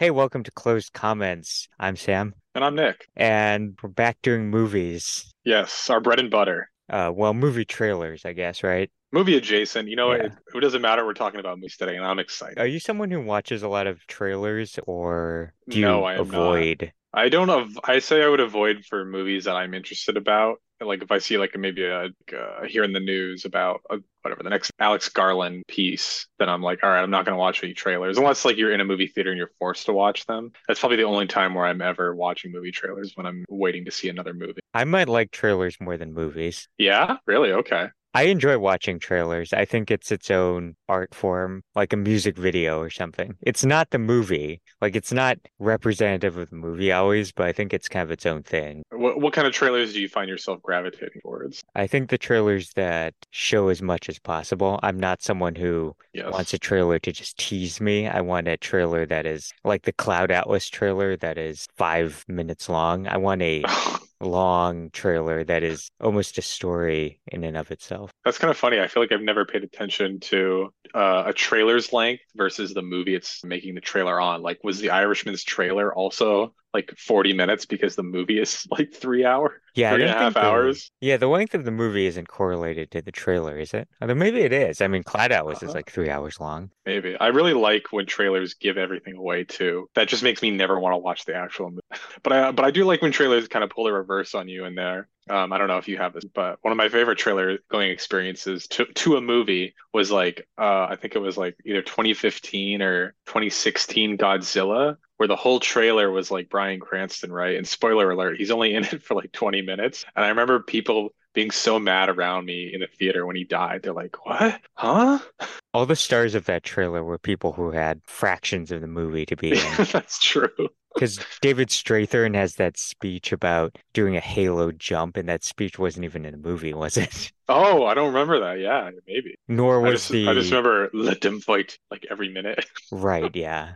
Hey, welcome to Closed Comments. I'm Sam, And I'm Nick. and we're back doing movies. Yes, our bread and butter. Uh, well, movie trailers, I guess, right? Movie adjacent. You know, Yeah. it, it doesn't matter. We're talking about movies today, and I'm excited. Are you someone who watches a lot of trailers, or do you No, I am not. avoid? I don't av I say I would avoid for movies that I'm interested about. Like if I see like maybe a, uh, hear in the news about uh whatever the next Alex Garland piece, then I'm like, all right, I'm not going to watch any trailers unless like you're in a movie theater and you're forced to watch them. That's probably the only time where I'm ever watching movie trailers when I'm waiting to see another movie. I might like trailers more than movies. Yeah, really? Okay. I enjoy watching trailers. I think it's its own art form, like a music video or something. It's not the movie. Like it's not representative of the movie always, but I think it's kind of its own thing. What what kind of trailers do you find yourself gravitating towards? I think the trailers that show as much as possible. I'm not someone who Yes. wants a trailer to just tease me. I want a trailer that is like the Cloud Atlas trailer that is five minutes long. I want a long trailer that is almost a story in and of itself. That's kind of funny. I feel like I've never paid attention to uh, a trailer's length versus the movie it's making the trailer on. Like, was The Irishman's trailer also like 40 minutes because the movie is like three hour, Yeah, I three and a half the, hours? yeah, the length of the movie isn't correlated to the trailer, is it? Although maybe it is. I mean, Cloud Atlas is Uh, like three hours long. maybe. I really like when trailers give everything away too. That just makes me never want to watch the actual movie. But I but I do like when trailers kind of pull the reverse on you in there. Um, I don't know if you have this, but one of my favorite trailer going experiences to to a movie was like uh, I think it was like either 2015 or 2016 Godzilla, where the whole trailer was like Bryan Cranston, right? And spoiler alert, he's only in it for like 20 minutes. And I remember people being so mad around me in the theater when he died. They're like, "What? Huh?" All the stars of that trailer were people who had fractions of the movie to be in. That's true. Because David Strathairn has that speech about doing a halo jump, and that speech wasn't even in the movie, was it? Oh, I don't remember that. Yeah, maybe. Nor I was just the I just remember let them fight like every minute. right, yeah.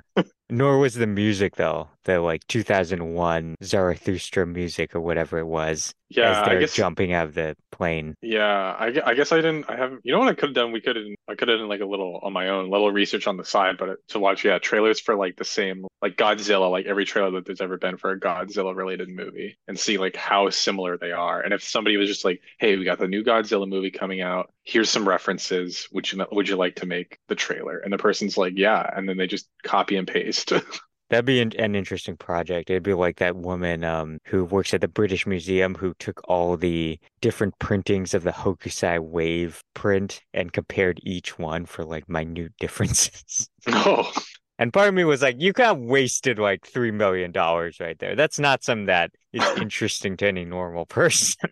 Nor was the music though, the like 2001 Zarathustra music or whatever it was, Yeah, as they're guess jumping out of the plane. Yeah, I, I guess I didn't. I haven't. You know what I could have done? We could have. I could have done like a little on my own, little research on the side, but to watch, yeah, trailers for like the same, like Godzilla, like every trailer that there's ever been for a Godzilla related movie, and see like how similar they are. And if somebody was just like, "Hey, we got the new Godzilla movie coming out. Here's some references. Would you would you like to make the trailer?" And the person's like, "Yeah," and then they just copy and paste. That'd be an, an interesting project. It'd be like that woman um, who works at the British Museum who took all the different printings of the Hokusai wave print and compared each one for like minute differences. No. And part of me was like, you kind of wasted like three million dollars right there. That's not something that is interesting to any normal person.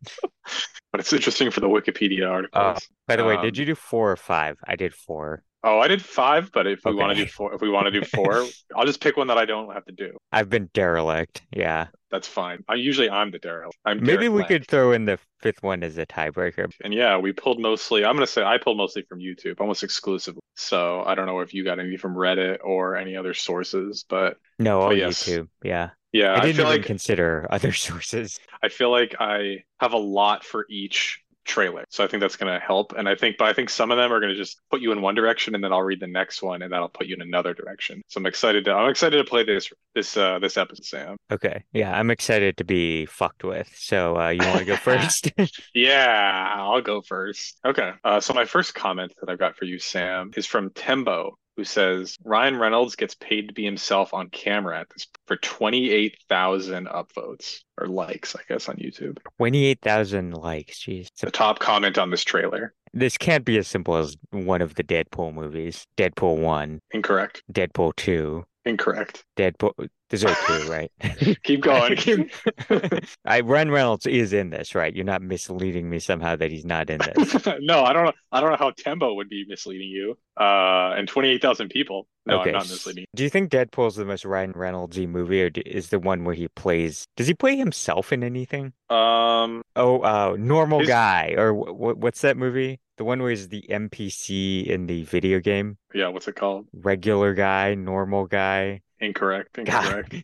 But it's interesting for the Wikipedia Uh, articles. by the way, did Um, you do four or five? I did four. Oh, I did five, but if we want to do four, if we want to do four, I'll just pick one that I don't have to do. I've been derelict. Yeah. That's fine. I usually I'm the derelict. I'm Maybe Derek we could throw in the fifth one as a tiebreaker. And yeah, we pulled mostly. I'm gonna say I pulled mostly from YouTube, almost exclusively. So I don't know if you got any from Reddit or any other sources, but No, Oh, all yes. YouTube. Yeah. yeah, I I, didn't feel even like consider other sources. I feel like I have a lot for each trailer. So I think that's gonna help. And I think, but I think some of them are gonna just put you in one direction, and then I'll read the next one, and that'll put you in another direction. So I'm excited to I'm excited to play this this uh this episode, Sam. Okay. Yeah, I'm excited to be fucked with. So uh, you want to go first? Yeah, I'll go first. Okay. Uh, so my first comment that I've got for you, Sam, is from Tembo, who says Ryan Reynolds gets paid to be himself on camera at this for 28,000 upvotes or likes, I guess, on YouTube. 28,000 likes. Jeez. The top comment on this trailer. This can't be as simple as one of the Deadpool movies. Deadpool 1, Incorrect. Deadpool 2, Incorrect. Deadpool. There's two, right? Keep going. I Ryan Reynolds is in this, right? You're not misleading me somehow that he's not in this. no, I don't know. I don't know how Tembo would be misleading you. Uh, and 28,000 people. No, okay. I'm not misleading. Do you think Deadpool's the most Ryan Reynoldsy movie, or is the one where he plays? Does he play himself in anything? Um, Oh, uh, normal His- guy, or wh- what's that movie? The one where he's the NPC in the video game. yeah, what's it called? Regular guy, normal guy. Incorrect. Incorrect.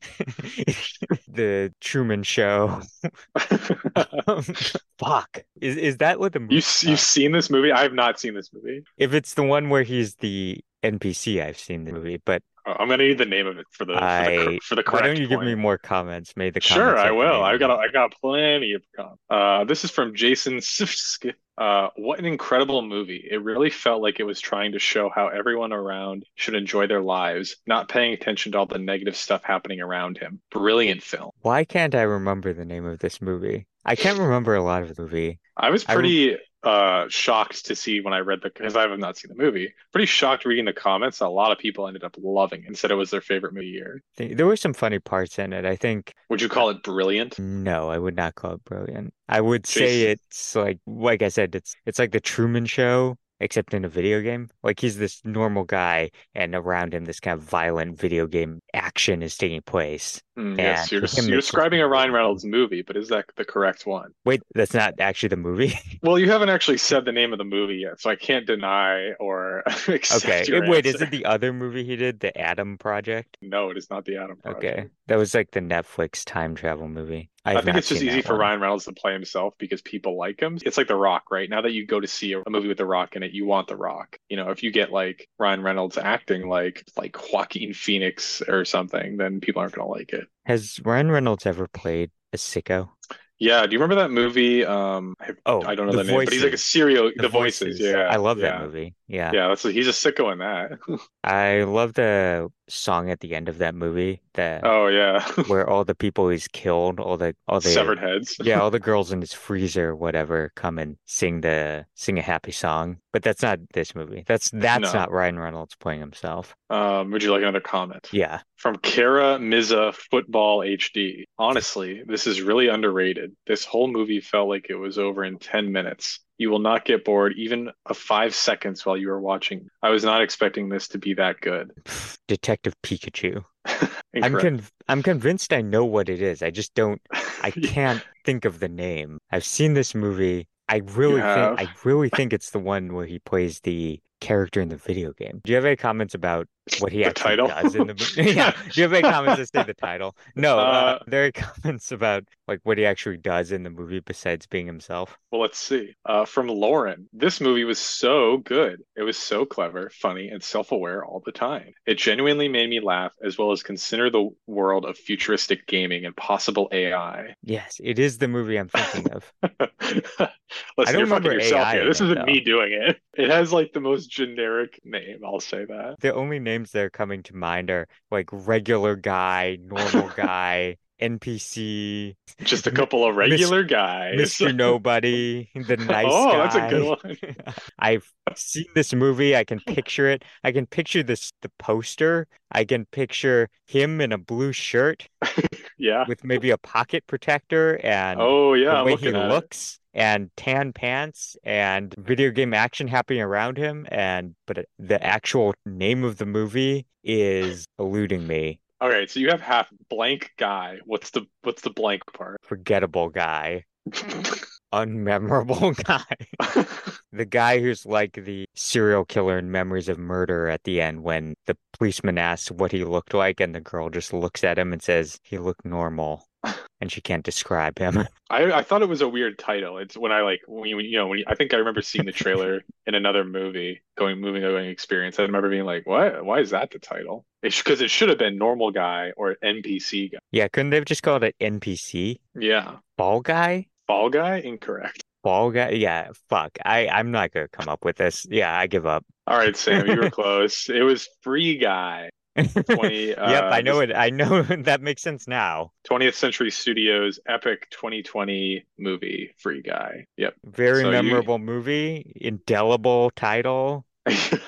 The Truman Show. Um, fuck. Is is that what the movie? You you've seen this movie? I have not seen this movie. If it's the one where he's the NPC, I've seen the movie, but Oh, I'm gonna need the name of it for the for the, I for the why correct don't you give me more comments? Maybe the Sure, I will. I got. I got plenty of comments. Uh, this is from Jason Sifsky. Uh, what an incredible movie. It really felt like it was trying to show how everyone around should enjoy their lives, not paying attention to all the negative stuff happening around him. Brilliant film. Why can't I remember the name of this movie? I can't remember a lot of the movie. I was I pretty uh shocked to see when I read the because I have not seen the movie. Pretty shocked reading the comments. A lot of people ended up loving it and said it was their favorite movie year. there were some funny parts in it. I think Would you call it brilliant? no, I would not call it brilliant. I would say it's like like I said, it's it's like the Truman Show, except in a video game. Like he's this normal guy, and around him this kind of violent video game action is taking place. Mm, yes, you're you're describing a Ryan. Reynolds movie, but is that the correct one? Wait, that's not actually the movie. Well, you haven't actually said the name of the movie yet, so I can't deny or Okay. accept eh, your Wait, is it the other movie he did, The Adam Project? No, it is not the Adam Project. Okay. That was like the Netflix time travel movie. I I think it's just easy for one. Ryan Reynolds to play himself because people like him. It's like The Rock, right? Now that you go to see a, a movie with The Rock in it, you want The Rock. You know, if you get like Ryan Reynolds acting like like Joaquin Phoenix or something, then people aren't gonna like it. Has Ryan Reynolds ever played a sicko? Yeah, do you remember that movie? Um, I, Oh, I don't know The the name, but he's like a serial. The The Voices, Voices. yeah, I love that movie. Yeah. yeah. That's he's a sicko in that. I love the song at the end of that movie, that Oh yeah, where all the people he's killed, all the all the severed heads. yeah, all the girls in his freezer, whatever, come and sing the sing a happy song. But that's not this movie. That's that's No. not Ryan Reynolds playing himself. Um, would you like another comment? Yeah. From Kara Miza Football HD. Honestly, this is really underrated. This whole movie felt like it was over in 10 minutes. You will not get bored even of five seconds while you are watching. I was not expecting this to be that good. Detective Pikachu. I'm con I'm convinced I know what it is. I just don't I can't think of the name. I've seen this movie. I really think I really think it's the one where he plays the character in the video game. Do you have any comments about what he The actually title? does in the movie? Yeah. Do you have any comments that say the title? No, uh, Uh, there are comments about like what he actually does in the movie besides being himself. Well, let's see. Uh, from Lauren, this movie was so good. It was so clever, funny, and self-aware all the time. It genuinely made me laugh, as well as consider the world of futuristic gaming and possible AI. Yes, it is the movie I'm thinking of. Listen, don't you're fucking remember yourself AI here. This isn't me doing it. It has like the most generic name, I'll say that. The only names that are coming to mind are like regular guy, normal guy, NPC, Just a couple of regular guys. Mr. Nobody, the nice Oh, that's a good one. I've seen this movie. I can picture it. I can picture this the poster. I can picture him in a blue shirt Yeah. with maybe a pocket protector and Oh, yeah, the I'm way he looking at it. looks and tan pants and video game action happening around him and but uh, the actual name of the movie is eluding me. All right, so you have half blank guy. What's the what's the blank part? Forgettable guy, unmemorable guy. The guy who's like the serial killer in Memories of Murder at the end when the policeman asks what he looked like and the girl just looks at him and says he looked normal and she can't describe him. I I thought it was a weird title. It's when I like when you, you know when you, I think I remember seeing the trailer in another movie, going moving going experience. I remember being like, "What? Why is that the title?" Because it should have been normal guy or NPC guy. Yeah, couldn't they have just called it NPC? Yeah, Ball guy? Ball guy, incorrect. Ball guy? Yeah, fuck. I I'm not gonna come up with this. Yeah, I give up. All right, Sam, you were close. It was Free Guy. 20 Yep, uh, I know this it. I know that makes sense now. 20th Century Studios epic 2020 movie Free Guy. Yep. Very So you- memorable movie, indelible title,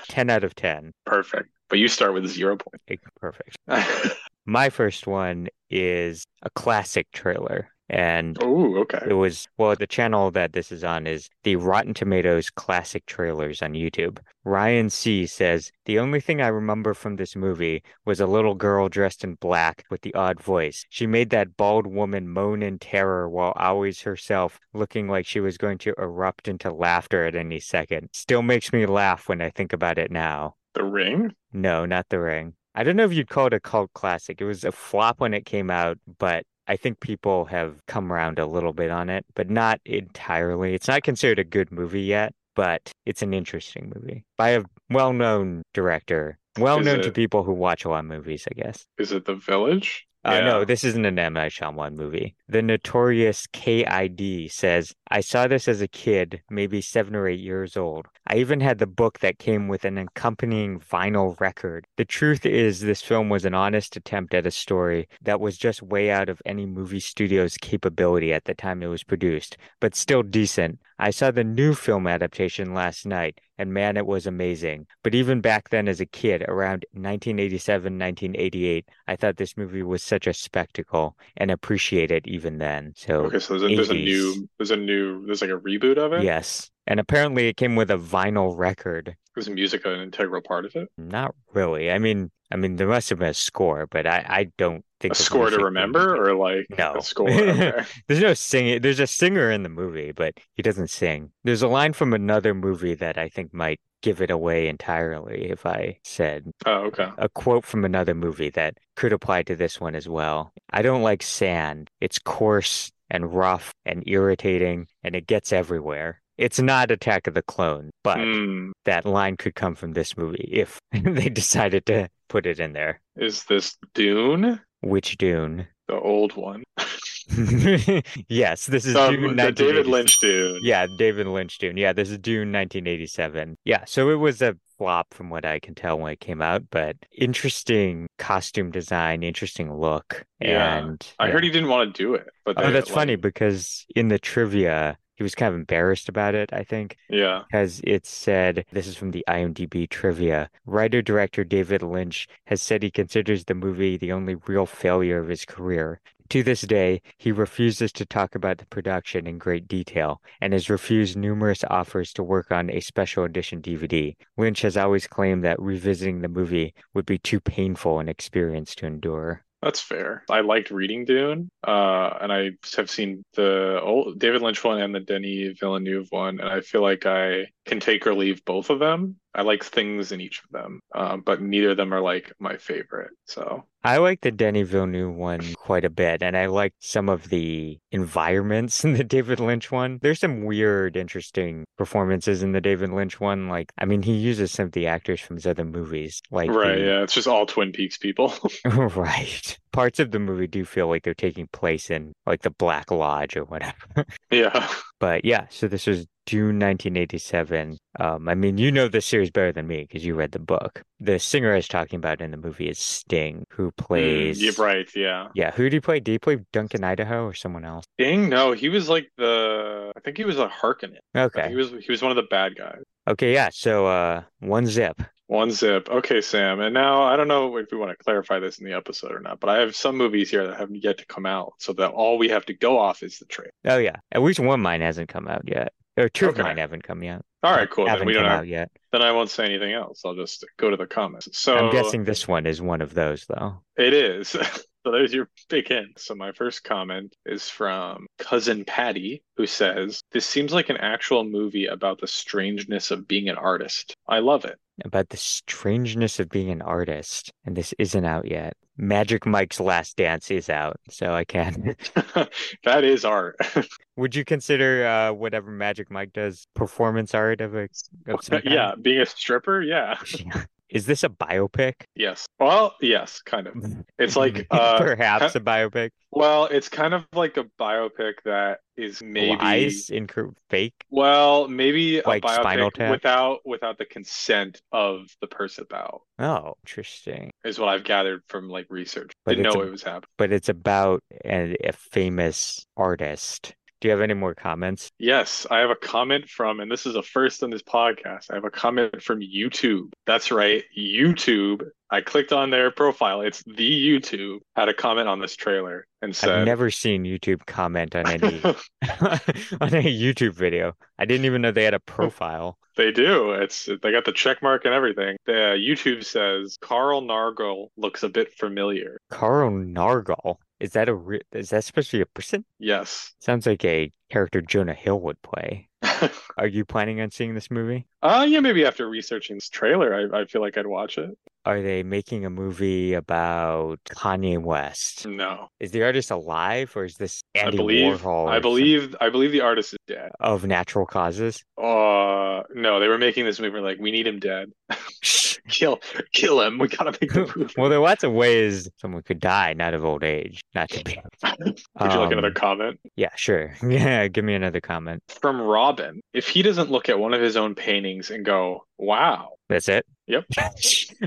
10 out of 10. Perfect. But you start with zero Eh, Perfect. My first one is a classic trailer. And Oh, okay. it was, well, the channel that this is on is the Rotten Tomatoes classic trailers on YouTube. Ryan C says, The only thing I remember from this movie was a little girl dressed in black with the odd voice. She made that bald woman moan in terror while always herself looking like she was going to erupt into laughter at any second. Still makes me laugh when I think about it now. The Ring? No, not The Ring. I don't know if you'd call it a cult classic. It was a flop when it came out, but I think people have come around a little bit on it, but not entirely. It's not considered a good movie yet, but it's an interesting movie by a well-known director. well known to people who watch a lot of movies, I guess. Is it The Village? Uh, no, this isn't an M. Night Shyamalan movie. The notorious KID says, I saw this as a kid, maybe seven or eight years old. I even had the book that came with an accompanying vinyl record. The truth is, this film was an honest attempt at a story that was just way out of any movie studio's capability at the time it was produced, but still decent. I saw the new film adaptation last night, and man, it was amazing. But even back then, as a kid, around 1987, 1988, I thought this movie was such a spectacle and appreciate it even then. So, Okay, so there's a, there's a new there's a new there's like a reboot of it. yes. And apparently, it came with a vinyl record. Was music an integral part of it? Not really. I mean, I mean, there must have been a score, but I, I don't think A score to remember, would- or like No. a score? Okay. There's no singing. There's a singer in the movie, but he doesn't sing. There's a line from another movie that I think might give it away entirely if I said Oh, okay. a quote from another movie that could apply to this one as well. I don't like sand. It's coarse and rough and irritating, and it gets everywhere. It's not Attack of the Clone, but Hmm. that line could come from this movie if they decided to put it in there. Is this Dune? Which Dune? The old one. yes, this is Dune the David Lynch Dune. Yeah, David Lynch Dune. Yeah, this is Dune 1987. Yeah, so it was a flop from what I can tell when it came out, but interesting costume design, interesting look. Yeah, And I yeah. heard he didn't want to do it, but Oh, that's funny because in the trivia, he was kind of embarrassed about it, I think, Yeah. because it said this is from the IMDb trivia. Writer director David Lynch has said he considers the movie the only real failure of his career. To this day, he refuses to talk about the production in great detail and has refused numerous offers to work on a special edition DVD. Lynch has always claimed that revisiting the movie would be too painful an experience to endure. That's fair. I liked reading Dune, uh, and I have seen the old David Lynch one and the Denis Villeneuve one, and I feel like I can take or leave both of them. I like things in each of them, um, but neither of them are like my favorite. So I like the Denis Villeneuve one quite a bit, and I like some of the environments in the David Lynch one. There's some weird, interesting performances in the David Lynch one. Like, I mean, he uses some of the actors from his other movies, like right, the- yeah, it's just all Twin Peaks people. right. Parts of the movie do feel like they're taking place in like the Black Lodge or whatever. yeah, But yeah, so this was Dune 1987. Um, I mean, you know the series better than me because you read the book. The singer I was talking about in the movie is Sting, who Mm, plays. yeah, right, yeah. Yeah, who do he play? Do he play Duncan Idaho or someone else? Ding, no, he was like the. I think he was a Harkonnen. Okay. he was he was one of the bad guys. Okay, yeah. So uh one zip. One zip. Okay, Sam. And now I don't know if we want to clarify this in the episode or not, but I have some movies here that haven't yet to come out, so that all we have to go off is the trailer. Oh yeah. At least one of mine hasn't come out yet. Or two of mine haven't come yet. All right, cool. Haven't we don't come have, out yet. then I won't say anything else. I'll just go to the comments. So I'm guessing this one is one of those though. it is. So there's your big hint. So my first comment is from cousin Patty, who says, "This seems like an actual movie about the strangeness of being an artist. I love it." About the strangeness of being an artist. And this isn't out yet. Magic Mike's Last Dance is out, so I can. that is art. Would you consider uh whatever Magic Mike does performance art of a of yeah, being a stripper, yeah. Is this a biopic? Yes. Well, yes, kind of. It's like uh perhaps a biopic. well, it's kind of like a biopic that is maybe Lies, inc- fake. well, maybe a Like Spinal biopic without without the consent of the person about Oh, interesting. is what I've gathered from like research. But Didn't know a- it was happening. But it's about a, a famous artist. Do you have any more comments? Yes, I have a comment from, and this is a first on this podcast. I have a comment from YouTube. That's right, YouTube. I clicked on their profile. It's the YouTube. Had a comment on this trailer and I've said, never seen YouTube comment on any on a YouTube video. I didn't even know they had a profile. They do. It's they got the check mark and everything. The uh, YouTube says Carl Nargle looks a bit familiar. Carl Nargle. Is that a re- is that supposed to be a person? Yes. Sounds like a character Jonah Hill would play. Are you planning on seeing this movie? uh yeah, maybe after researching this trailer, I, I feel like I'd watch it. Are they making a movie about Kanye West? No. Is the artist alive or is this Andy I believe Warhol? I believe I believe the artist is dead. of natural causes. Uh no, they were making this movie like we need him dead. kill kill him. We gotta make the movie. Well, there are lots of ways someone could die, not of old age, not to be. Would you like another Um, comment? Yeah, sure. Yeah, give me another comment. From Robin. If he doesn't look at one of his own paintings and go, wow. That's it? Yep.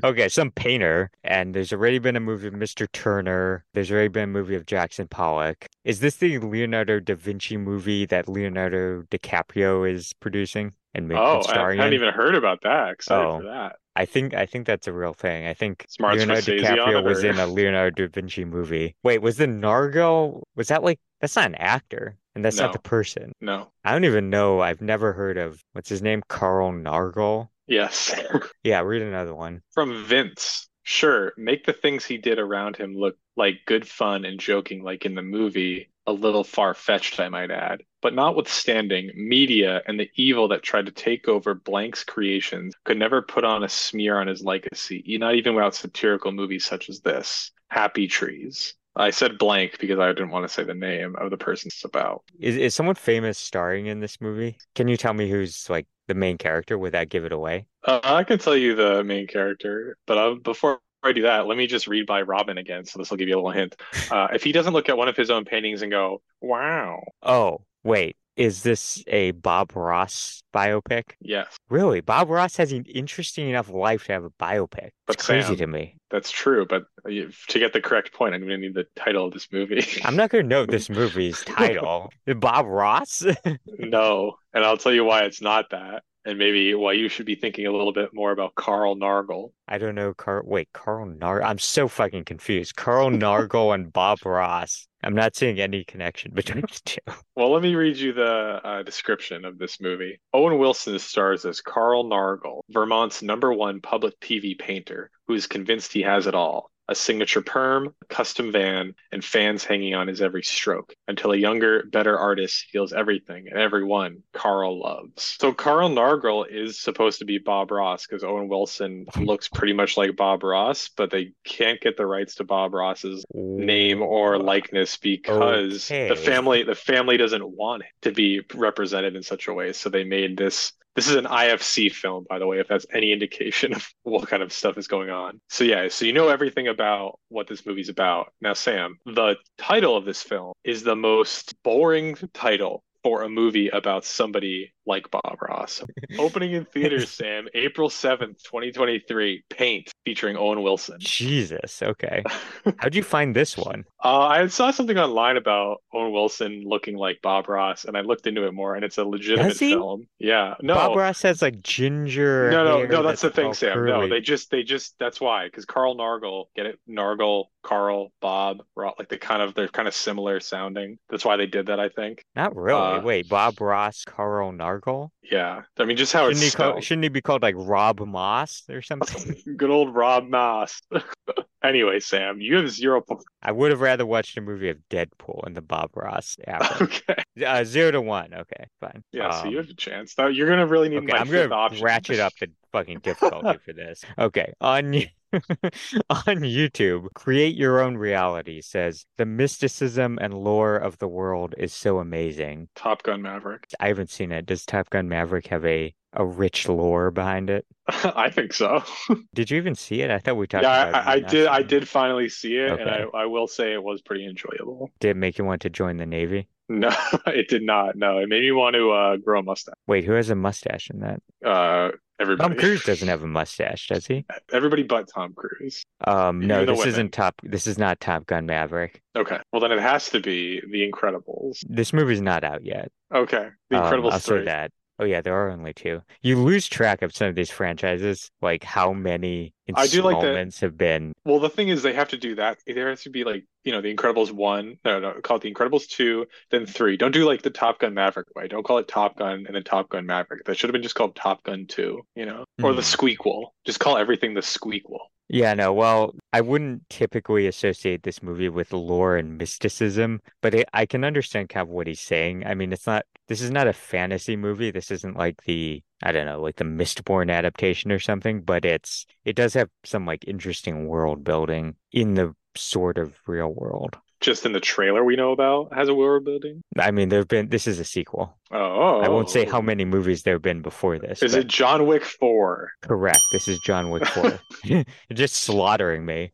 Okay, some painter, and there's already been a movie of Mr. Turner. There's already been a movie of Jackson Pollock. Is this the Leonardo da Vinci movie that Leonardo DiCaprio is producing and, ma- Oh, and I starring hadn't in? even heard about that. Excited Oh. for that. I think I think that's a real thing. I think Smart Leonardo DiCaprio was in a Leonardo da Vinci movie. Wait, was the Nargo? Was that like that's not an actor, and that's No. not the person. No. I don't even know. I've never heard of what's his name, Carl Nargle. Yes. Yeah, read another one. From Vince. Sure, make the things he did around him look like good fun and joking like in the movie, a little far-fetched, I might add. But notwithstanding, media and the evil that tried to take over Blank's creations could never put on a smear on his legacy, not even without satirical movies such as this. Happy Trees. I said blank because I didn't want to say the name of the person it's about. Is is someone famous starring in this movie? Can you tell me who's like the main character? Would that give it away? Uh, I can tell you the main character, but uh, before I do that, let me just read by Robin again, so this will give you a little hint. Uh, if he doesn't look at one of his own paintings and go, "Wow, Oh, wait. Is this a Bob Ross biopic? yes, Really? Bob Ross has an interesting enough life to have a biopic. But It's crazy Sam- to me. that's true," but to get the correct point, I'm going to need the title of this movie. I'm not gonna know this movie's title. Bob Ross? No, and I'll tell you why it's not that, and maybe why you should be thinking a little bit more about Carl Nargle. I don't know. Carl. Wait, Carl Nar. I'm so fucking confused. Carl Nargle and Bob Ross. I'm not seeing any connection between the two. Well, let me read you the uh, description of this movie. Owen Wilson stars as Carl Nargle, Vermont's number one public TV painter, who is convinced he has it all. A signature perm, a custom van, and fans hanging on his every stroke. Until a younger, better artist feels everything and everyone Carl loves. So Carl Nargle is supposed to be Bob Ross because Owen Wilson looks pretty much like Bob Ross, but they can't get the rights to Bob Ross's name or likeness because the family the family doesn't want it to be represented in such a way. So they made this this is an IFC film by the way if that's any indication of what kind of stuff is going on. So yeah so you know everything about what this movie's about. Now Sam the title of this film is the most boring title for a movie about somebody like Bob Ross opening in theaters Sam April 7th 2023 Paint featuring Owen Wilson Jesus. Okay. How'd you find this one? Uh, I saw something online about Owen Wilson looking like Bob Ross, and I looked into it more, and it's a legitimate film. Yeah, no, Bob Ross has like ginger no, no, no. That's the thing, all Sam. No, they just, they just. That's why, because Carl Nargle, get it? Nargle, Carl, Bob, Ross, like they kind of, they're kind of similar sounding. That's why they did that, I think. Not really. uh, Wait, Bob Ross, Carl Nargle? Yeah, I mean, just how Shouldn't he call, shouldn't he be called like Rob Moss or something? Good old Rob Moss. anyway, Sam, you have zero. I would have rather watched a movie of Deadpool and the Bob Ross era. Okay, uh, zero to one. Okay, fine. yeah. so you Um, have a chance. Now you're gonna really need Okay, my I'm gonna option. ratchet up the fucking difficulty for this. Okay, on on YouTube, create your own reality says the mysticism and lore of the world is so amazing. Top Gun Maverick. I haven't seen it. Does Top Gun Maverick have a a rich lore behind it? I think so. Did you even see it? I thought we talked Yeah, about it. I, I not did. I did finally see it, and I, I will say it was pretty enjoyable. Did it make you want to join the Navy? No, it did not. No, it made me want to uh, grow a mustache. Wait, who has a mustache in that? Uh, everybody. Tom Cruise doesn't have a mustache, does he? Everybody but Tom Cruise. Um, no, Even this women. isn't Top. This is not Top Gun Maverick. Okay, well then it has to be The Incredibles. This movie's not out yet. Okay, The Um, Incredibles I'll say that. Oh yeah, there are only two. You lose track of some of these franchises, like how many I do like that- have been. Well, the thing is, they have to do that. There has to be like you know The Incredibles one. No, no, call it The Incredibles two, then three. Don't do like the Top Gun Maverick way. Don't call it Top Gun and then Top Gun Maverick. That should have been just called Top Gun two. You know, or the Mhm. Squeakquel. Just call everything the Squeakquel. Yeah, no, well, I wouldn't typically associate this movie with lore and mysticism, but it, I can understand kind of what he's saying. I mean, it's not, this is not a fantasy movie. This isn't like the, I don't know, like the Mistborn adaptation or something, but it's, it does have some like interesting world building in the sort of real world. Just in the trailer we know about has a world building. I mean, there've been, this is a sequel. Oh, I won't say how many movies there have been before this. Is it John Wick 4? correct? This is John Wick 4. Just slaughtering me.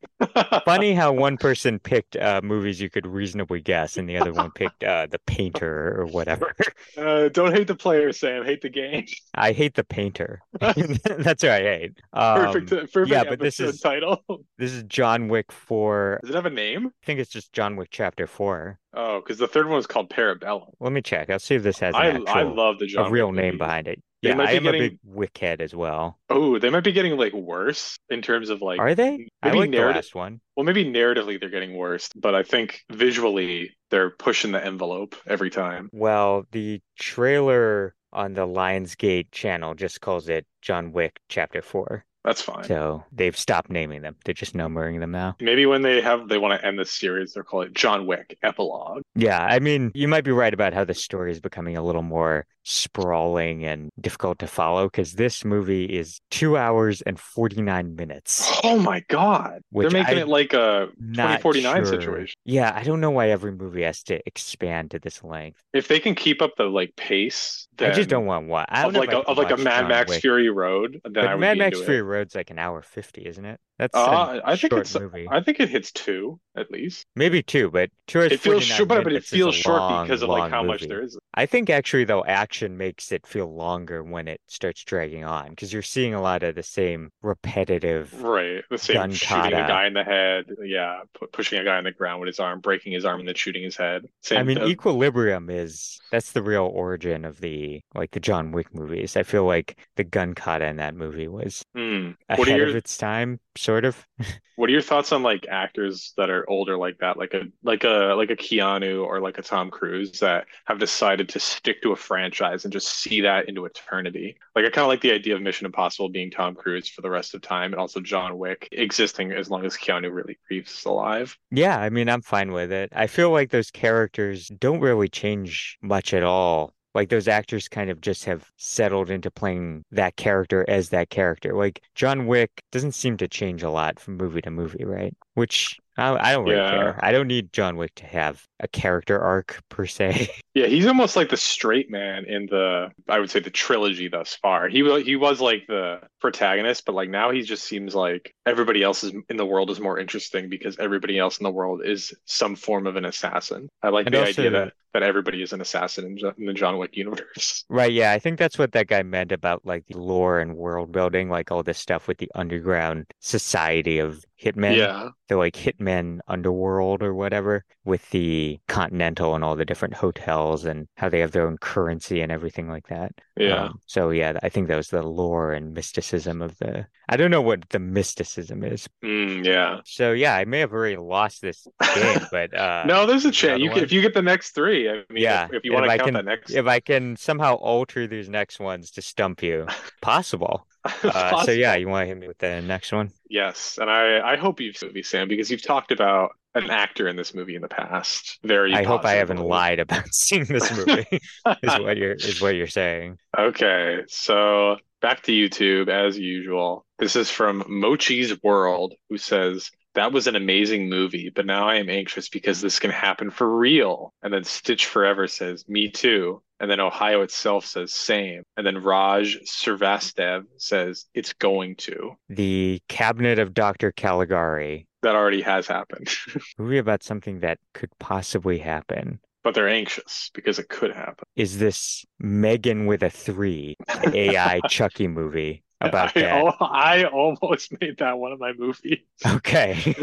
Funny how one person picked uh, movies you could reasonably guess, and the other one picked uh, The Painter or whatever. Uh, don't hate the player, Sam. Hate the game. I hate The Painter. That's what I hate. Perfect. Um, perfect yeah, but this is- title. this is John Wick 4. Does it have a name? I think it's just John Wick Chapter 4. Oh, because the third one was called Parabellum. Let me check. I'll see if this has an I actual, I love the John a real name behind it. They Yeah, might I be am getting- a big Wick head as well. Oh, they might be getting like worse in terms of like Are they? I like the narrative- last one. Well, maybe narratively they're getting worse, but I think visually they're pushing the envelope every time. Well, the trailer on the Lionsgate channel just calls it John Wick Chapter 4. That's fine. So they've stopped naming them. They're just numbering them now. Maybe when they have they want to end the series, they'll call it John Wick Epilogue. Yeah, I mean, you might be right about how the story is becoming a little more sprawling and difficult to follow because this movie is two hours and 49 minutes. Oh my God. They're making I- it like a Not 2049 sure. situation. Yeah, I don't know why every movie has to expand to this length. If they can keep up the like pace, I just don't want what I don't of like a, of like a Mad Max Wick. Fury Road, then I would Mad Max Fury it. Road's like an hour 50, isn't it? That's Uh, a I think it's movie. I think it hits two at least. Maybe two, but two It feels short, but, but it minutes is a feels short long, because of like how much there is. I think actually though action makes it feel longer when it starts dragging on because you're seeing a lot of the same repetitive. Right, the same Gun shooting a guy in the head, yeah, pu- pushing a guy on the ground with his arm, breaking his arm, and then shooting his head. Same. I mean, uh, Equilibrium is that's the real origin of the like the John Wick movies. I feel like the gun kata in that movie was hmm. ahead your of its time, sort of. What are your thoughts on like actors that are older like that, like a like a like a Keanu or like a Tom Cruise that have decided to stick to a franchise and just see that into eternity? Like I kind of like the idea of Mission Impossible being Tom Cruise for the rest of time, and also John Wick existing as long as Keanu really Reeves is alive. Yeah, I mean, I'm fine with it. I feel like those characters don't really change much at all. Like those actors kind of just have settled into playing that character as that character. Like John Wick doesn't seem to change a lot from movie to movie, right? Which I, I don't really Yeah. care. I don't need John Wick to have a character arc per se. Yeah, he's almost like the straight man in the I would say the trilogy thus far. He wa- he was like the protagonist, but like now he just seems like everybody else is in the world is more interesting because everybody else in the world is some form of an assassin. I like And the also idea that that everybody is an assassin in, in the John Wick universe. Right, yeah, I think that's what that guy meant about like the lore and world building, like all this stuff with the underground society of hitmen. Yeah. the like hitmen underworld or whatever with the Continental and all the different hotels and how they have their own currency and everything like that. Yeah. Um, so yeah, I think that was the lore and mysticism of the. I don't know what the mysticism is. Mm, yeah. So yeah, I may have already lost this game, but uh, no, there's a chance. You can, if you get the next three, I mean, Yeah, if, if you want to count can- that next, if I can somehow alter these next ones to stump you, possible. Uh, so yeah, you want to hit me with the next one? Yes, and I I hope you've seen movie, Sam, because you've talked about an actor in this movie in the past. Very I hope I haven't lied about seeing this movie. is what you're is what you're saying. Okay, so back to YouTube as usual. This is from Mochi's World, who says, That was an amazing movie, but now I am anxious because this can happen for real. And then Stitch Forever says, Me too. And then Ohio itself says, Same. And then Raj Srivastav says, It's going to. The Cabinet of Dr. Caligari, That already has happened. movie about something that could possibly happen. but they're anxious because it could happen. Is this Megan with a three, AI Chucky movie about I, that? I almost made that one of my movies. Okay.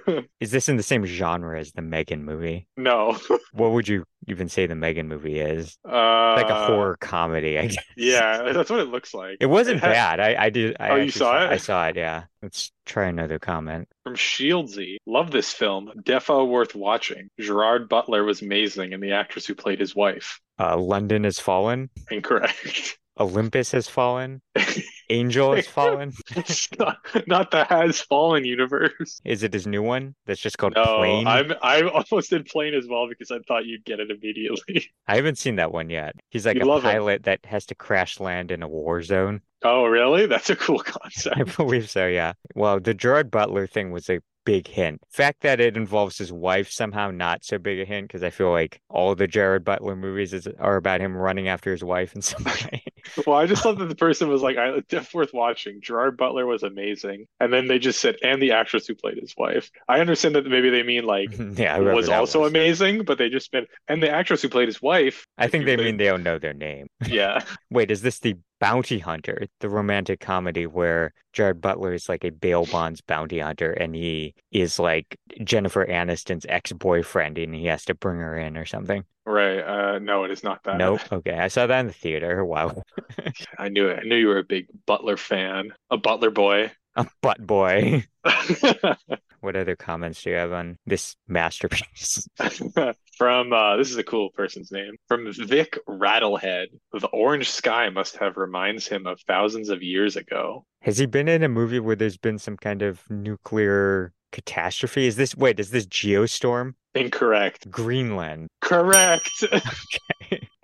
Is this in the same genre as the Megan movie? no. What would you even say the Megan movie is? Uh, Like a horror comedy, I guess. Yeah, that's what it looks like. It wasn't It had- bad. I, I did. I Oh, you actually saw it? I saw it. Yeah. Let's try another comment. From Shieldsy. Love this film. Defo worth watching. Gerard Butler was amazing and the actress who played his wife. Uh, London has fallen. Incorrect. Olympus has fallen. Angel has fallen. not, not the Has Fallen universe. Is it his new one? That's just called No, Plane. I'm I almost did Plane as well because I thought you'd get it immediately. I haven't seen that one yet. He's like You a love it. pilot that has to crash land in a war zone. Oh, really? That's a cool concept. I believe so, yeah. Well, the Gerard Butler thing was a big hint. Fact that it involves his wife somehow not so big a hint because I feel like all the Jared Butler movies is, are about him running after his wife in some way. Well, I just thought that the person was like, I, it's worth watching. Gerard Butler was amazing. And then they just said, and the actress who played his wife. I understand that maybe they mean like yeah, was also was. amazing, but they just meant, and the actress who played his wife. I think they played- mean they don't know their name. Yeah. Wait, is this the Bounty Hunter, the romantic comedy where Jared Butler is like a bail bonds bounty hunter and he is like Jennifer Aniston's ex-boyfriend and he has to bring her in or something? Right. Uh, no, it is not that. Nope. Okay, I saw that in the theater. Wow. I knew it. I knew you were a big Butler fan, a Butler boy. A butt boy. What other comments do you have on this masterpiece? From uh, this is a cool person's name. From Vic Rattlehead. The orange sky must have reminds him of thousands of years ago. Has he been in a movie where there's been some kind of nuclear catastrophe? Is this, wait, is this Geostorm? Incorrect. Greenland. Correct.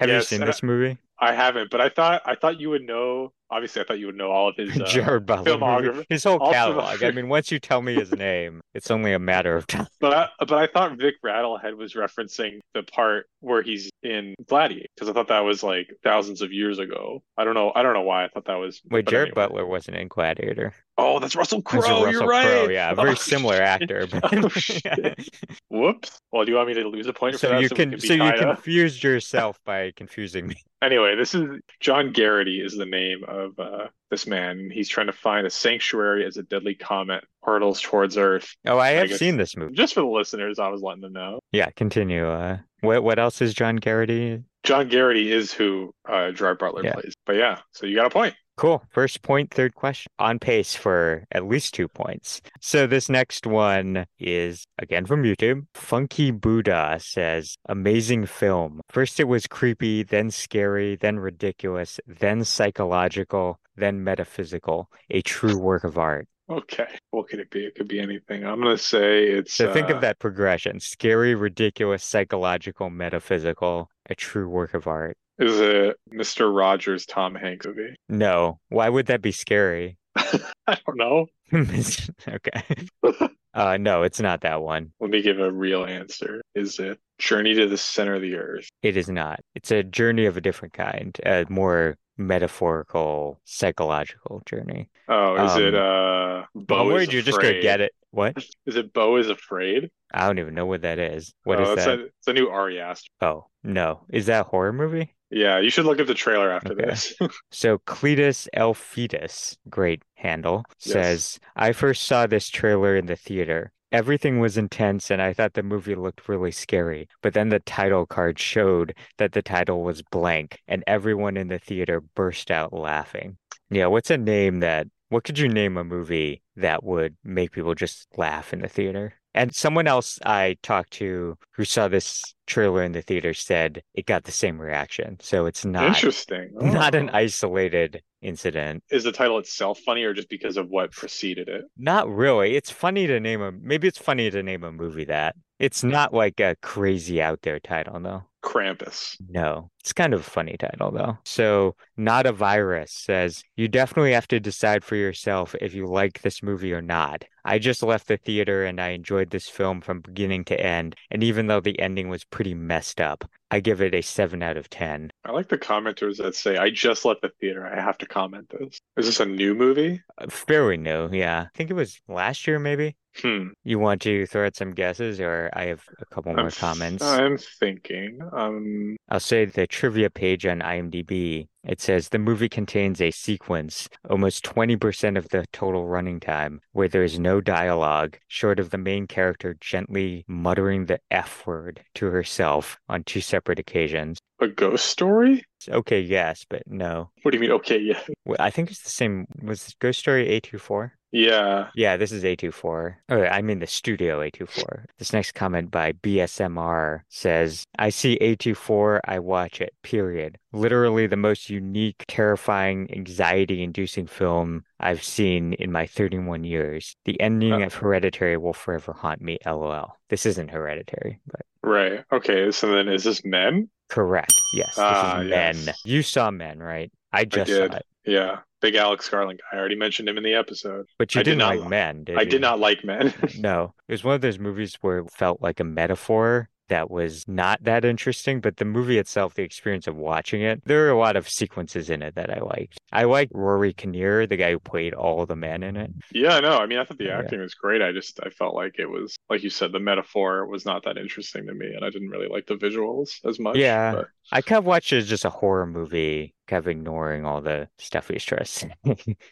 Have you seen this movie? I haven't, but I thought I thought you would know. Obviously, I thought you would know all of his uh, Jared Butler filmography. His whole catalog. I mean, once you tell me his name, it's only a matter of time. But I, but I thought Vic Rattlehead was referencing the part where he's in Gladiator because I thought that was like thousands of years ago. I don't know. I don't know why I thought that was. Wait, Jared anyway. Butler wasn't in Gladiator. Oh, that's Russell Crowe. Russell You're right. Crowe, yeah, very Oh, similar shit. actor. But Oh, shit. Whoops. Well, do you want me to lose a point for so that? you we can, so you up? confused yourself by confusing me. Anyway, this is John Garrity is the name of uh, this man. He's trying to find a sanctuary as a deadly comet hurtles towards Earth. Oh, I I have guess- seen this movie. Just for the listeners, I was letting them know. Yeah, continue. Uh, what what else is John Garrity? John Garrity is who uh, Gerard Butler Yeah. plays. But yeah, so you got a point. Cool. First point, third question. On pace for at least two points. So this next one is again from YouTube. Funky Buddha says, amazing film. First it was creepy, then scary, then ridiculous, then psychological, then metaphysical. A true work of art. Okay, what could it be? It could be anything. I'm gonna say it's. So think uh, of that progression. Scary, ridiculous, psychological, metaphysical. A true work of art. Is it Mr. Rogers Tom Hanks movie? No. Why would that be scary? I don't know. Okay. Uh, no, it's not that one. Let me give a real answer. Is it Journey to the Center of the Earth? It is not. It's a journey of a different kind, a more metaphorical, psychological journey. Oh, is it Um, uh Bo I'm is worried you're just gonna get it. What? Is it Beau is Afraid? I don't even know what that is. What oh, is it's that? A, it's a new Ari Aster. Oh, no. Is that a horror movie? Yeah, you should look at the trailer after Okay. this. So Cletus Elfitus, great handle, Yes. says, I first saw this trailer in the theater. Everything was intense and I thought the movie looked really scary. But then the title card showed that the title was blank and everyone in the theater burst out laughing. Yeah, what's a name that, what could you name a movie that would make people just laugh in the theater? And someone else I talked to who saw this trailer in the theater said it got the same reaction. So it's not Interesting. not an Oh. isolated incident. Is the title itself funny or just because of what preceded it? Not really. It's funny to name a maybe it's funny to name a movie that. It's not like a crazy out there title though. Krampus. No. It's kind of a funny title though. So, Not a Virus says, You definitely have to decide for yourself if you like this movie or not. I just left the theater and I enjoyed this film from beginning to end, and even though the ending was pretty messed up, I give it a 7 out of 10. I like the commenters that say, I just left the theater. I have to comment this. Is this a new movie? Uh, Fairly new, yeah. I think it was last year maybe. Hmm. You want to throw out some guesses, or I have a couple more I'm, comments? I'm thinking. Um, I'll say the trivia page on IMDb. It says the movie contains a sequence, almost 20% of the total running time, where there is no dialogue, short of the main character gently muttering the F word to herself on two separate occasions. a ghost story? Okay, yes, but no. What do you mean? Okay, yeah. I think it's the same. Was Ghost Story A24? Yeah. Yeah, this is A24. Oh, I mean the studio A24. This next comment by BSMR says, I see A24, I watch it, period. Literally the most unique, terrifying, anxiety inducing film I've seen in my 31 years. The ending of Hereditary will forever haunt me, lol. This isn't Hereditary, but right. Okay. So then is this Men? correct. Yes, this Ah, is Men. yes. You saw Men, right? I I just saw did. Yeah. Big Alex Garland guy. I already mentioned him in the episode. But you I did didn't not like Men, did I you? did not like Men. No, it was one of those movies where it felt like a metaphor that was not that interesting, but the movie itself, the experience of watching it, there are a lot of sequences in it that I liked. I like Rory Kinnear, the guy who played all the men in it. Yeah, no, I mean, I thought the Yeah. acting was great. I just, I felt like it was, like you said, the metaphor was not that interesting to me, and I didn't really like the visuals as much. Yeah. But I kind of watched it as just a horror movie, kind of ignoring all the stuff he's stressed.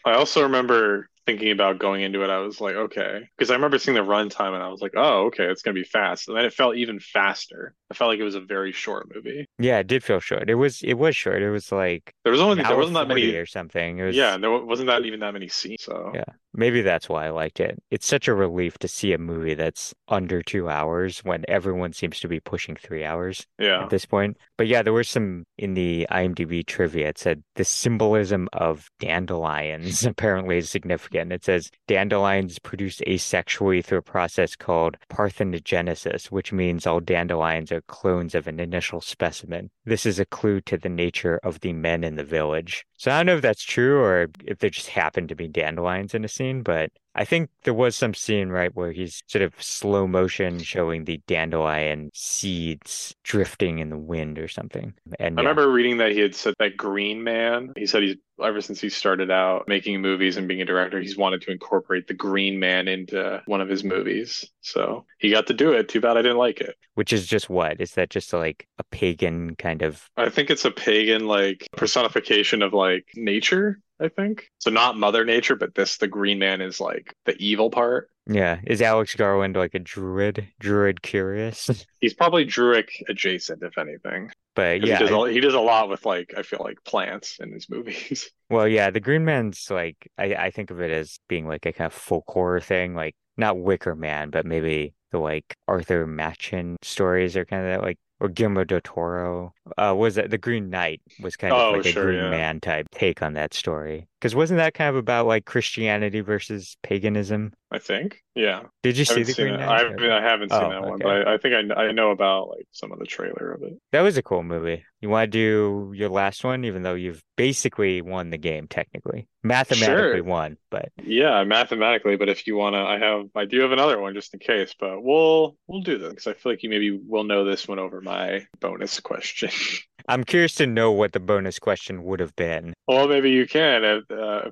I also remember thinking about going into it. I was like, okay, because I remember seeing the runtime, and I was like, oh, okay, it's gonna be fast. And then it felt even faster. I felt like it was a very short movie. Yeah, it did feel short. It was it was short. It was like There was only, there wasn't that many. or something. It was Yeah, there wasn't that even that many scenes. So Yeah. Maybe that's why I liked it. It's such a relief to see a movie that's under two hours when everyone seems to be pushing three hours yeah, at this point. But yeah, there were some in the IMDb trivia. It said the symbolism of dandelions apparently is significant. It says dandelions produce asexually through a process called parthenogenesis, which means all dandelions are clones of an initial specimen. This is a clue to the nature of the men in the village. So I don't know if that's true or if there just happened to be dandelions in a scene, but I think there was some scene, right, where he's sort of slow motion showing the dandelion seeds drifting in the wind or something. And I yeah, remember reading that he had said that Green Man. He said he's ever since he started out making movies and being a director, he's wanted to incorporate the Green Man into one of his movies. So he got to do it. Too bad I didn't like it. which is just what? Is that just like a pagan kind of I think it's a pagan like personification of like nature, I think. So not Mother Nature, but this the Green Man is like the evil part. yeah, is Alex Garland like a druid? Druid curious? He's probably Druic adjacent, if anything. But yeah, he does, a, he does a lot with like I feel like plants in his movies. well, yeah, the Green Man's like I, I think of it as being like a kind of folk horror thing, like not Wicker Man, but maybe the like Arthur Machen stories are kind of that like or Guillermo del Toro. Uh, was that the Green Knight was kind of Oh, like a sure, Green yeah. Man type take on that story. Because wasn't that kind of about like Christianity versus paganism? I think. Yeah. Did you I see the Green. Knight? I haven't, I haven't seen Oh, that one, but I, I think I, I know about like some of the trailer of it. That was a cool movie. You want to do your last one, even though you've basically won the game technically, mathematically Sure. won, but Yeah, mathematically, but if you want to, I have, I do have another one just in case, but we'll, we'll do this because I feel like you maybe will know this one over my bonus question. I'm curious to know what the bonus question would have been. Well, maybe you can uh,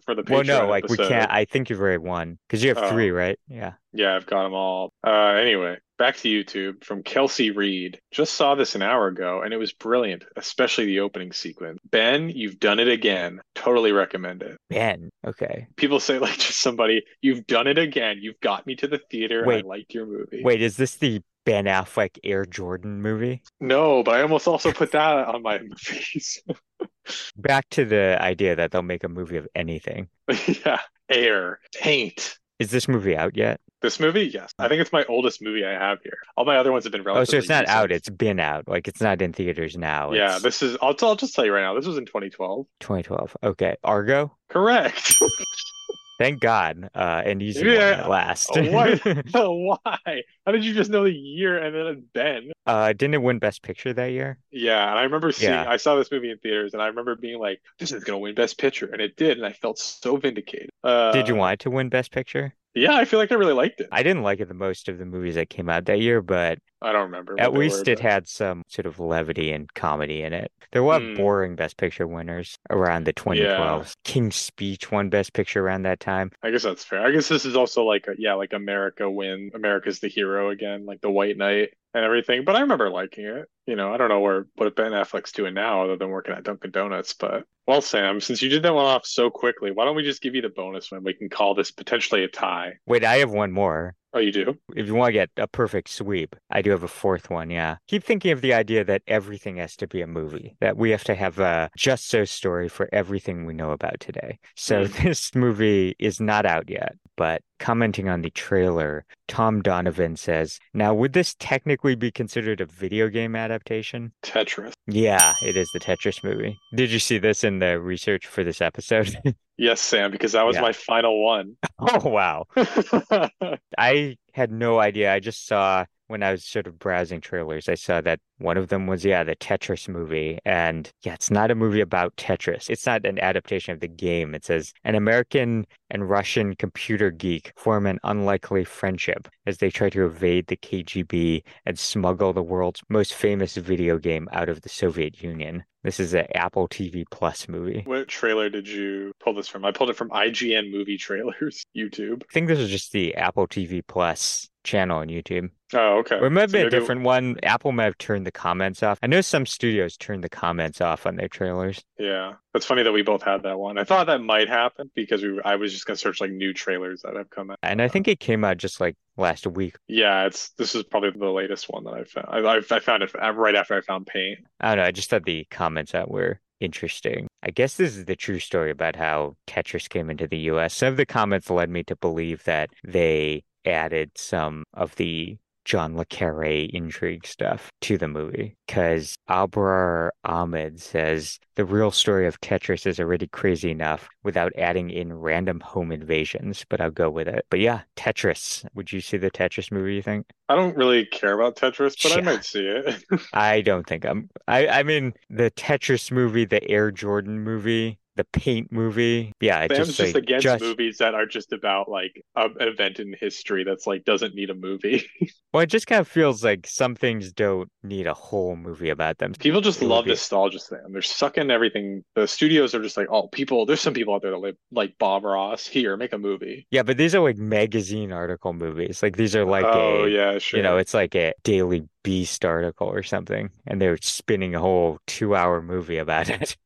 for the Well, no, Patreon like we can't. I think you've already won because you have Oh. three, right? Yeah. Yeah, I've got them all. Uh, anyway, back to YouTube from Kelsey Reed. Just saw this an hour ago and it was brilliant, especially the opening sequence. Ben, you've done it again. Totally recommend it. Ben. Okay. People say like just somebody, you've done it again. You've got me to the theater. Wait. I liked your movie. Wait, is this the Ben Affleck Air Jordan movie? No, but I almost also put that on my movies. Back to the idea that they'll make a movie of anything. yeah, air, paint. Is this movie out yet? This movie, yes. I think it's my oldest movie I have here. All my other ones have been relatively. Oh, so it's not out. It's been out. Like it's not in theaters now. Yeah, this is. I'll, I'll just tell you right now. This was in 2012. 2012. Okay. Argo. Correct. Thank God. Uh, an easy one Yeah. at last. What? Why? How did you just know the year and then it's Ben? Uh, didn't it win Best Picture that year? Yeah, and I remember seeing. Yeah. I saw this movie in theaters, and I remember being like, "This is gonna win Best Picture," and it did, and I felt so vindicated. Uh, Did you want it to win Best Picture? Yeah, I feel like I really liked it. I didn't like it the most of the movies that came out that year, but I don't remember. at least were, it but- had some sort of levity and comedy in it. There were a lot of Hmm. boring Best Picture winners around the 2012s. King's Speech won Best Picture around that time. I guess that's fair. I guess this is also like, a, yeah, like America win. America's the hero again, like the White Knight and everything. But I remember liking it. You know, I don't know where what Ben Affleck's doing now, other than working at Dunkin' Donuts. But well, Sam, since you did that one off so quickly, why don't we just give you the bonus one? We can call this potentially a tie. Wait, I have one more. Oh, you do? If you want to get a perfect sweep, I do have a fourth one. Yeah. Keep thinking of the idea that everything has to be a movie, that we have to have a just so story for everything we know about today. So Hmm. this movie is not out yet, but commenting on the trailer, Tom Donovan says, Now, would this technically be considered a video game adaptation? Tetris. Yeah, it is the Tetris movie. Did you see this in the research for this episode? Yes, Sam, because that was Yeah. my final one. oh, wow. I had no idea. I just saw when I was sort of browsing trailers, I saw that one of them was, yeah, the Tetris movie. And yeah, it's not a movie about Tetris. It's not an adaptation of the game. It says an American and Russian computer geek form an unlikely friendship as they try to evade the KGB and smuggle the world's most famous video game out of the Soviet Union. This is an Apple TV Plus movie. What trailer did you pull this from? I pulled it from IGN Movie Trailers, YouTube. I think this is just the Apple TV Plus channel on YouTube. Oh, okay. Or it might have So been a different one. Apple might have turned the comments off. I know some studios turn the comments off on their trailers. Yeah, that's funny that we both had that one. I thought that might happen because we. Were, I was just gonna search like new trailers that have come out. And I think it came out just like last week. Yeah, it's this is probably the latest one that I found. I, I, I found it right after I found Paint. I don't know. I just thought the comments out were interesting. I guess this is the true story about how Tetris came into the US. Some of the comments led me to believe that they added some of the John Le Carre intrigue stuff to the movie because Abrar Ahmed says the real story of Tetris is already crazy enough without adding in random home invasions, but I'll go with it. But yeah, Tetris. Would you see the Tetris movie, you think? I don't really care about Tetris, but I might see it. I don't think I'm. I I mean the Tetris movie, the Air Jordan movie, the Paint movie. Yeah, it Sam's just just like against just movies that are just about like an event in history that's like doesn't need a movie. well, it just kind of feels like some things don't need a whole movie about them. People just love be- nostalgia, Sam. They're sucking everything. The studios are just like, oh, people. There's some people out there that live like Bob Ross. Here, make a movie. Yeah, but these are like magazine article movies. Like these are like oh a yeah, sure. you know, it's like a Daily Beast article or something, and they're spinning a whole two-hour movie about it.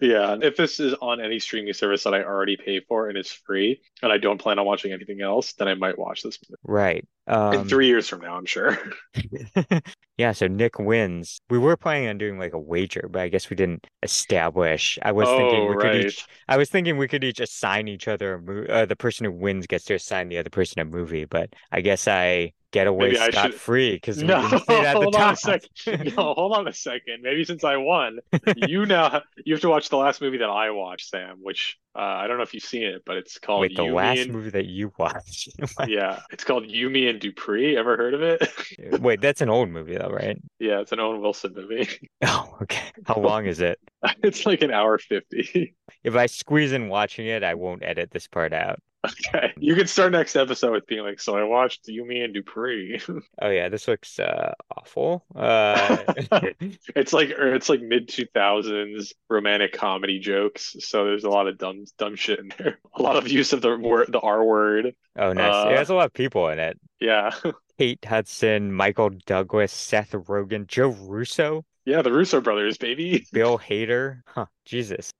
Yeah, if this is on any streaming service that I already pay for and it's free, and I don't plan on watching anything else, then I might watch this Right. in Um, three years from now. I'm sure. Yeah, so Nick wins. We were planning on doing like a wager, but I guess we didn't establish. I was thinking Oh, we could each. I was thinking we could each assign each other a movie. Uh, the person who wins gets to assign the other person a movie, but I guess I get away scot free because No, at the hold on a second. No, hold on a second. Maybe since I won, you now you have to watch the last movie that I watched, Sam. Which uh, I don't know if you've seen it, but it's called Wait, the You, Me last and- movie that you watched. Yeah, it's called You, Me and Dupree. Ever heard of it? Wait, that's an old movie though, right? yeah, it's an Owen Wilson movie. Oh, okay. How long is it? It's like an hour fifty. If I squeeze in watching it, I won't edit this part out. Okay, you can start next episode with being like, "So I watched You, Me and Dupree." Oh yeah, this looks uh awful. Uh It's like or it's like mid two thousands romantic comedy jokes. So there's a lot of dumb dumb shit in there. A lot of use of the word the R word. oh nice. Uh, It has a lot of people in it. Yeah. Kate Hudson, Michael Douglas, Seth Rogen, Joe Russo, Yeah, the Russo brothers, baby. Bill Hader. Huh, Jesus.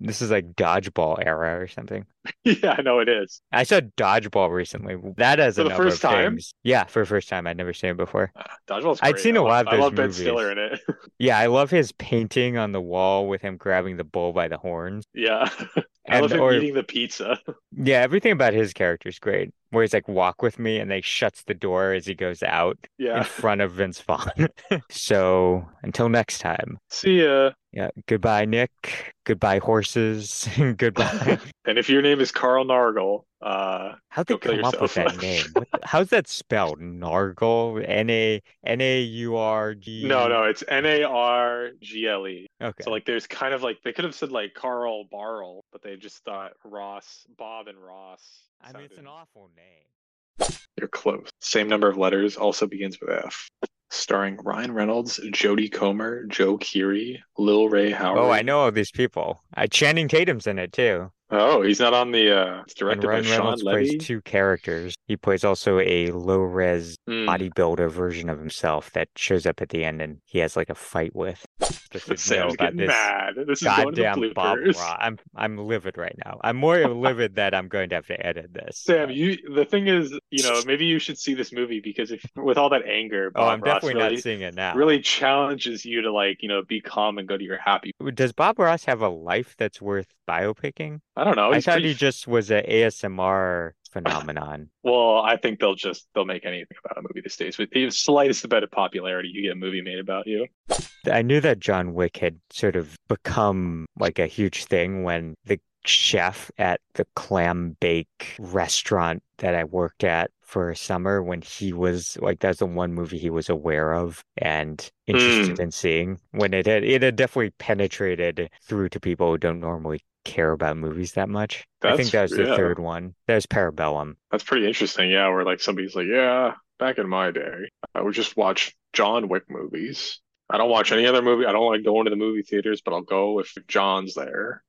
This is like dodgeball era or something. yeah, I know it is. I saw dodgeball recently. That has For a the first of time? things. Yeah, for the first time. I'd never seen it before. Ah, dodgeball's I'd great. seen I a love- lot of I those love Ben. Stiller in it. Yeah, I love his painting on the wall with him grabbing the bull by the horns. yeah. I And love him or eating the pizza. yeah, everything about his character is great. Where he's like, walk with me, and they shuts the door as he goes out in front of Vince Vaughn. so until next time. See ya. Yeah, goodbye, Nick. Goodbye, horses. goodbye. And if your name is Carl Nargle, uh, How'd they come up with that name? What how's that spelled? Nargle? N A N A U R G. no, no, it's N A R G L E. Okay. So like, there's kind of like they could have said like Carl Barl, but they just thought Ross, Bob, and Ross. I mean, it's an awful name. You're close. Same number of letters, also begins with F. Starring Ryan Reynolds, Jodie Comer, Joe Keery, Lil Rel Howery. Oh, I know all these people. Uh, Channing Tatum's in it too. Oh, he's not on the. uh It's And directed by Ryan Shawn Reynolds Levy. plays two characters. He plays also a low-res Hmm. bodybuilder version of himself that shows up at the end, and he has like a fight with. To know Sam's getting this mad. This is goddamn Bob. Ross. I'm I'm livid right now. I'm more livid that I'm going to have to edit this. Sam, you the thing is, you know, maybe you should see this movie because if with all that anger, Oh, Bob I'm Ross definitely really, not seeing it now. really challenges you to like, you know, be calm and go to your happy. Does Bob Ross have a life that's worth biopicking? I don't know. I He's thought pretty he just was an ASMR phenomenon. Well, I think they'll just they'll make anything about a movie these days. With the slightest bit of popularity, you get a movie made about you. I knew that John Wick had sort of become like a huge thing when the chef at the clam bake restaurant that I worked at for a summer when he was like that's the one movie he was aware of and interested Mm, in seeing when it had it had definitely penetrated through to people who don't normally care about movies that much. I think that was the yeah, third one. That was Parabellum. that's pretty interesting. Yeah, where like somebody's like, yeah, back in my day, I would just watch John Wick movies. I don't watch any other movie. I don't like going to the movie theaters, but I'll go if John's there.